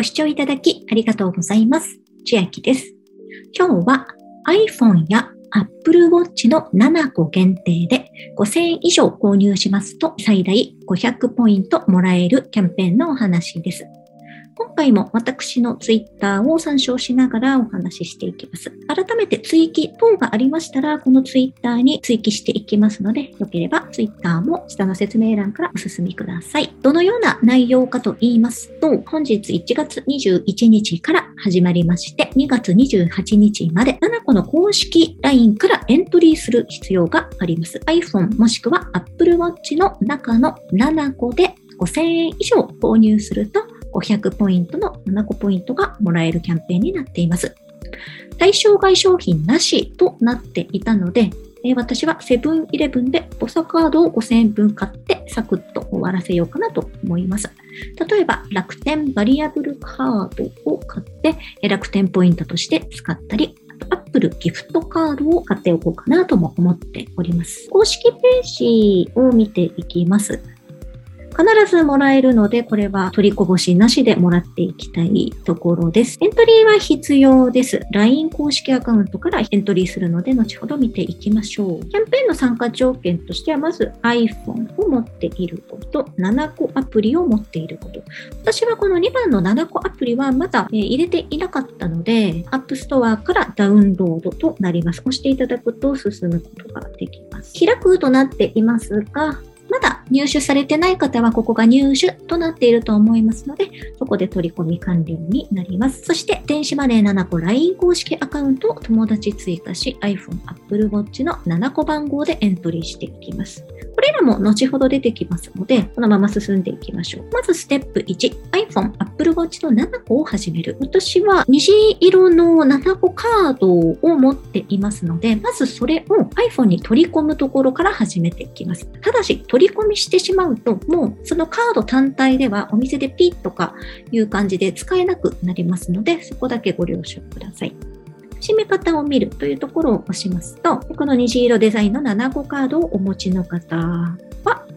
ご視聴いただきありがとうございます。千秋です。今日は iPhone や Apple Watch の7個限定で5000円以上購入しますと最大500ポイントもらえるキャンペーンのお話です。今回も私のツイッターを参照しながらお話ししていきます。改めて追記等がありましたら、このツイッターに追記していきますので、よければツイッターも下の説明欄からお進みください。どのような内容かと言いますと、本日1月21日から始まりまして、2月28日まで7個の公式 LINE からエントリーする必要があります。iPhone もしくは Apple Watch の中の7個で5000円以上購入すると500ポイントの7個ポイントがもらえるキャンペーンになっています。対象外商品なしとなっていたので、え私はセブンイレブンでボサカードを5000円分買ってサクッと終わらせようかなと思います。例えば楽天バリアブルカードを買って楽天ポイントとして使ったり、あと Apple ギフトカードを買っておこうかなとも思っております。公式ページを見ていきます。必ずもらえるので、これは取りこぼしなしでもらっていきたいところです。エントリーは必要です。LINE 公式アカウントからエントリーするので、後ほど見ていきましょう。キャンペーンの参加条件としては、まず iPhone を持っていること、7個アプリを持っていること。私はこの2番の7個アプリはまだ、入れていなかったので、App Store からダウンロードとなります。押していただくと進むことができます。開くとなっていますが、まだ入手されてない方はここが入手となっていると思いますので、そこで取り込み完了になります。そして、電子マネー7個 LINE 公式アカウントを友達追加し、iPhone、Apple Watch の7個番号でエントリーしていきます。これらも後ほど出てきますので、このまま進んでいきましょう。まずステップ1、iPhone、Apple Watch の7個を始める。私は虹色の7個カードを持っていますので、まずそれを iPhone に取り込むところから始めていきます。ただし、取取り込みしてしまうと、もうそのカード単体ではお店でピッとかいう感じで使えなくなりますので、そこだけご了承ください。締め方を見るというところを押しますと、この虹色デザインの7個カードをお持ちの方は、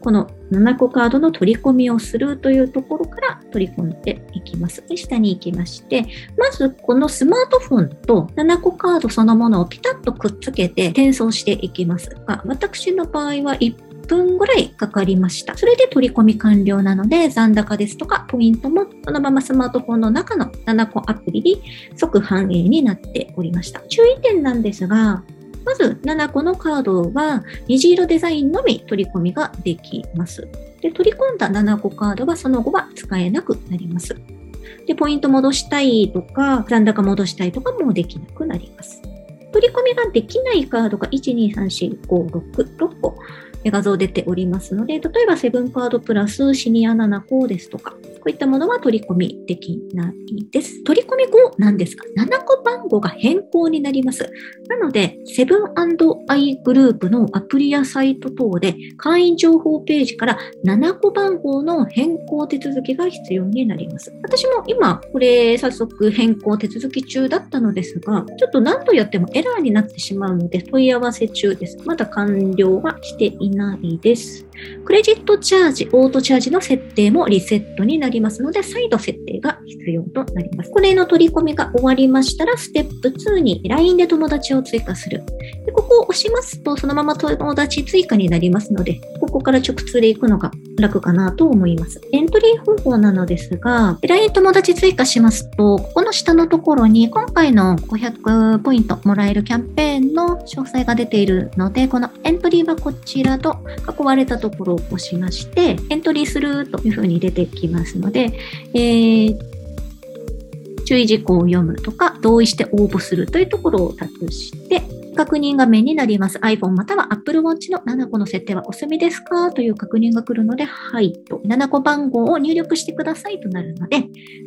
この7個カードの取り込みをするというところから取り込んでいきます。で下に行きまして、まずこのスマートフォンと7個カードそのものをピタッとくっつけて転送していきますが、私の場合は1分ぐらいかかりました。それで取り込み完了なので、残高ですとかポイントもそのままスマートフォンの中の7個アプリに即反映になっておりました。注意点なんですが、まず7個のカードは虹色デザインのみ取り込みができます。で取り込んだ7個カードはその後は使えなくなります。で、ポイント戻したいとか、残高戻したいとかもできなくなります。取り込みができないカードが1、2、3、4、5、6、6個画像出ておりますので、例えばセブンカードプラスシニア7個ですとか、こういったものは取り込みできないです。取り込み後なんですが、7個番号が変更になります。なので、セブンアイグループのアプリやサイト等で会員情報ページから7個番号の変更手続きが必要になります。私も今、これ早速変更手続き中だったのですが、ちょっと何度やってもエラーになってしまうので問い合わせ中です。まだ完了はしていないです。クレジットチャージ、オートチャージの設定もリセットになりますので、再度設定が必要となります。これの取り込みが終わりましたら、ステップ2に LINE で友達を追加する。でここを押しますと、そのまま友達追加になりますので、ここから直通で行くのが楽かなと思います。エントリー方法なのですが、LINE 友達追加しますと、ここの下のところに今回の500ポイントもらえるキャンペーンの詳細が出ているので、このエントリーはこちらと囲われたところを押しまして、エントリーするというふうに出てきますので、えー注意事項を読むとか、同意して応募するというところをタップして、確認画面になります。iPhone または Apple Watch の7個の設定はお済みですか？という確認が来るので、はいと、7個番号を入力してくださいとなるので、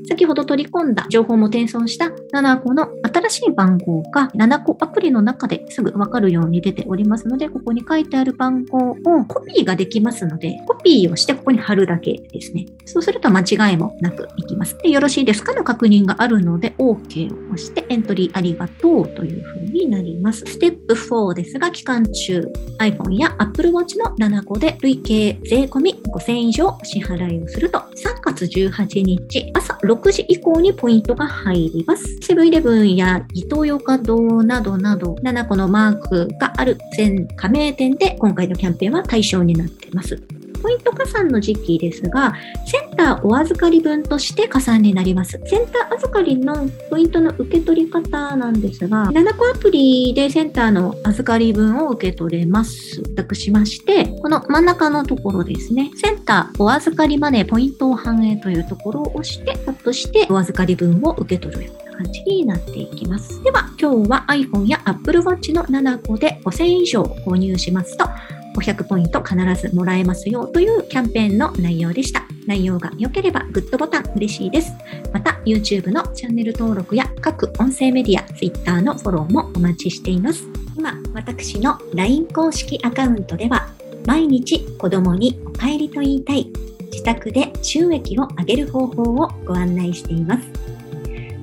先ほど取り込んだ情報も転送した7個の新しい番号が7個アプリの中ですぐわかるように出ておりますので、ここに書いてある番号をコピーができますので、コピーをしてここに貼るだけですね。そうすると間違いもなくいきます。でよろしいですかの確認があるので、OK を押してエントリーありがとうというふうになります。テテップ4ですが、期間中、iPhone や Apple Watch の7個で累計税込5000円以上支払いをすると、3月18日朝6時以降にポイントが入ります。セブンイレブンやイトーヨーカドーなどなど、7個のマークがある全加盟店で今回のキャンペーンは対象になっています。ポイント加算の時期ですが、センターお預かり分として加算になります。センター預かりのポイントの受け取り方なんですが、7個アプリでセンターの預かり分を受け取れます。託しまして、この真ん中のところですね、センターお預かりマネーポイントを反映というところを押して、タップしてお預かり分を受け取るような感じになっていきます。では、今日は iPhone や Apple Watch の7個で5000円以上購入しますと、500ポイント必ずもらえますよというキャンペーンの内容でした。内容が良ければグッドボタン嬉しいです。また YouTube のチャンネル登録や各音声メディア、Twitter のフォローもお待ちしています。今、私の LINE 公式アカウントでは毎日子供にお帰りと言いたい自宅で収益を上げる方法をご案内しています。